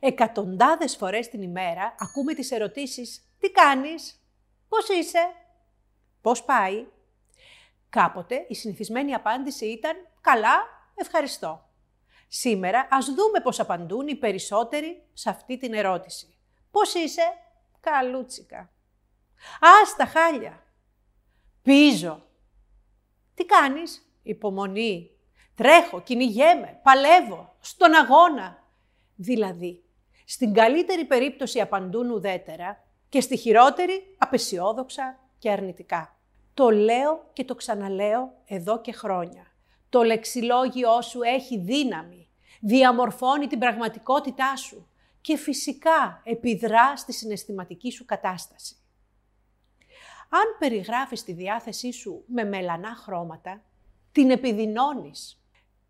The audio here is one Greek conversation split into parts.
Εκατοντάδες φορές την ημέρα ακούμε τις ερωτήσεις «Τι κάνεις; Πώς είσαι; Πώς πάει;» Κάποτε η συνηθισμένη απάντηση ήταν «Καλά, ευχαριστώ». Σήμερα ας δούμε πώς απαντούν οι περισσότεροι σε αυτή την ερώτηση. Πώς είσαι; Καλούτσικα. Άστα χάλια. Πίζω. Τι κάνεις; Υπομονή. Τρέχω, κυνηγέμαι, παλεύω, στον αγώνα. Δηλαδή, στην καλύτερη περίπτωση απαντούν ουδέτερα και στη χειρότερη απεσιόδοξα και αρνητικά. Το λέω και το ξαναλέω εδώ και χρόνια. Το λεξιλόγιό σου έχει δύναμη, διαμορφώνει την πραγματικότητά σου και φυσικά επιδρά στη συναισθηματική σου κατάσταση. Αν περιγράφεις τη διάθεσή σου με μελανά χρώματα, την επιδεινώνεις.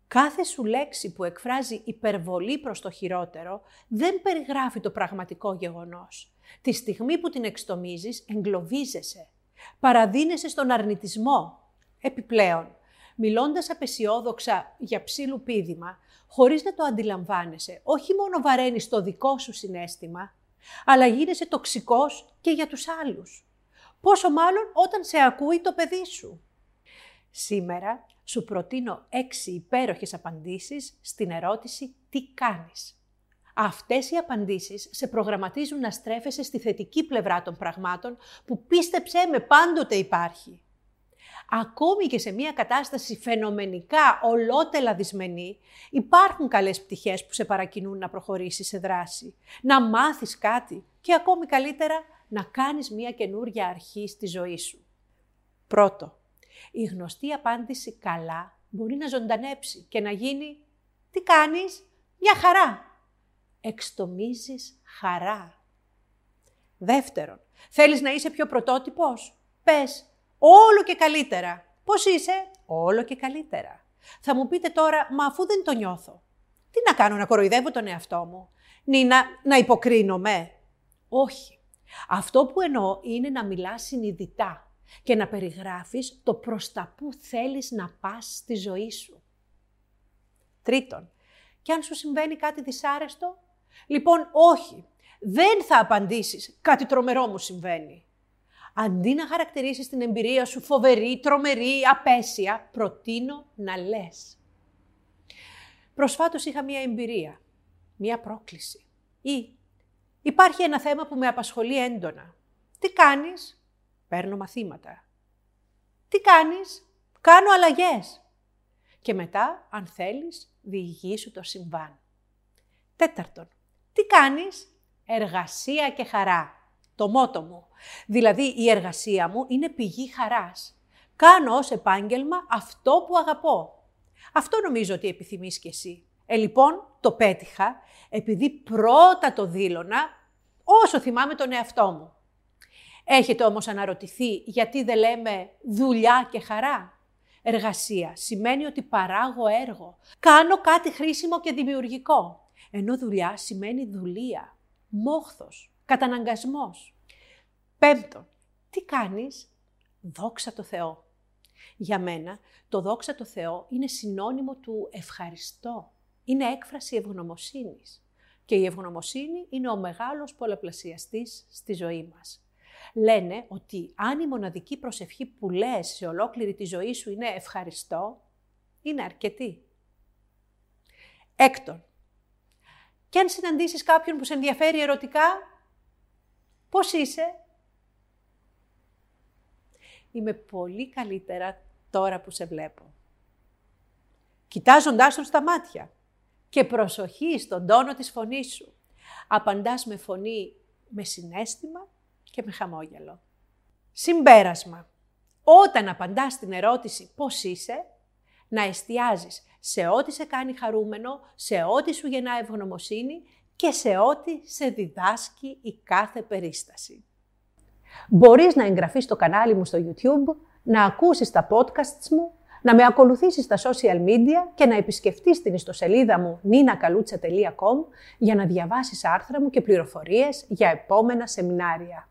Κάθε σου λέξη που εκφράζει υπερβολή προς το χειρότερο δεν περιγράφει το πραγματικό γεγονός. Τη στιγμή που την εξτομίζεις, εγκλωβίζεσαι. Παραδίνεσαι στον αρνητισμό. Επιπλέον, μιλώντας απεσιόδοξα για ψήλου πίδημα, χωρίς να το αντιλαμβάνεσαι, όχι μόνο βαραίνεις το δικό σου συνέστημα, αλλά γίνεσαι τοξικός και για τους άλλους. Πόσο μάλλον όταν σε ακούει το παιδί σου. Σήμερα σου προτείνω έξι υπέροχες απαντήσεις στην ερώτηση «Τι κάνεις;». Αυτές οι απαντήσεις σε προγραμματίζουν να στρέφεσαι στη θετική πλευρά των πραγμάτων που πίστεψέ με πάντοτε υπάρχει. Ακόμη και σε μια κατάσταση φαινομενικά ολότελα δυσμενή, υπάρχουν καλές πτυχές που σε παρακινούν να προχωρήσεις σε δράση, να μάθεις κάτι και ακόμη καλύτερα να κάνεις μια καινούρια αρχή στη ζωή σου. Πρώτο, η γνωστή απάντηση «καλά» μπορεί να ζωντανέψει και να γίνει «τι κάνεις» μια χαρά. Εξτομίζεις χαρά. Δεύτερον, θέλεις να είσαι πιο πρωτότυπος; Πες όλο και καλύτερα. Πώς είσαι; Όλο και καλύτερα. Θα μου πείτε τώρα, μα αφού δεν το νιώθω. Τι να κάνω, να κοροϊδεύω τον εαυτό μου. Νίνα, να υποκρίνομαι. Όχι. Αυτό που εννοώ είναι να μιλάς συνειδητά και να περιγράφεις το προς τα που θέλεις να πας στη ζωή σου. Τρίτον, και αν σου συμβαίνει κάτι δυσάρεστο, λοιπόν όχι, δεν θα απαντήσεις κάτι τρομερό μου συμβαίνει. Αντί να χαρακτηρίσεις την εμπειρία σου φοβερή, τρομερή, απέσια, προτείνω να λες. Προσφάτως είχα μία εμπειρία, μία πρόκληση ή υπάρχει ένα θέμα που με απασχολεί έντονα. Τι κάνεις; Παίρνω μαθήματα. Τι κάνεις; Κάνω αλλαγές. Και μετά, αν θέλεις, διηγήσου το συμβάν. Τέταρτον, τι κάνεις; Εργασία και χαρά. Το μότο μου. Δηλαδή, η εργασία μου είναι πηγή χαράς. Κάνω ως επάγγελμα αυτό που αγαπώ. Αυτό νομίζω ότι επιθυμείς κι εσύ. Ε, λοιπόν, το πέτυχα, επειδή πρώτα το δήλωνα, όσο θυμάμαι τον εαυτό μου. Έχετε όμως αναρωτηθεί γιατί δεν λέμε δουλειά και χαρά. Εργασία σημαίνει ότι παράγω έργο. Κάνω κάτι χρήσιμο και δημιουργικό. Ενώ δουλειά σημαίνει δουλεία, μόχθος, καταναγκασμός. Πέμπτον, τι κάνεις; Δόξα το Θεό. Για μένα, το δόξα το Θεό είναι συνώνυμο του ευχαριστώ. Είναι έκφραση ευγνωμοσύνης. Και η ευγνωμοσύνη είναι ο μεγάλος πολλαπλασιαστής στη ζωή μας λένε ότι αν η μοναδική προσευχή που λες σε ολόκληρη τη ζωή σου είναι ευχαριστώ, είναι αρκετή. Έκτον, και αν συναντήσεις κάποιον που σε ενδιαφέρει ερωτικά, πώς είσαι; Είμαι πολύ καλύτερα τώρα που σε βλέπω. Κοιτάζοντάς τον στα μάτια και προσοχή στον τόνο της φωνής σου. Απαντάς με φωνή με συνέστημα και με χαμόγελο. Συμπέρασμα. Όταν απαντάς την ερώτηση «Πώς είσαι», να εστιάζεις σε ό,τι σε κάνει χαρούμενο, σε ό,τι σου γεννά ευγνωμοσύνη και σε ό,τι σε διδάσκει η κάθε περίσταση. Μπορείς να εγγραφείς στο κανάλι μου στο YouTube, να ακούσεις τα podcasts μου, να με ακολουθήσεις στα social media και να επισκεφτείς την ιστοσελίδα μου ninakalutsa.com για να διαβάσεις άρθρα μου και πληροφορίες για επόμενα σεμινάρια.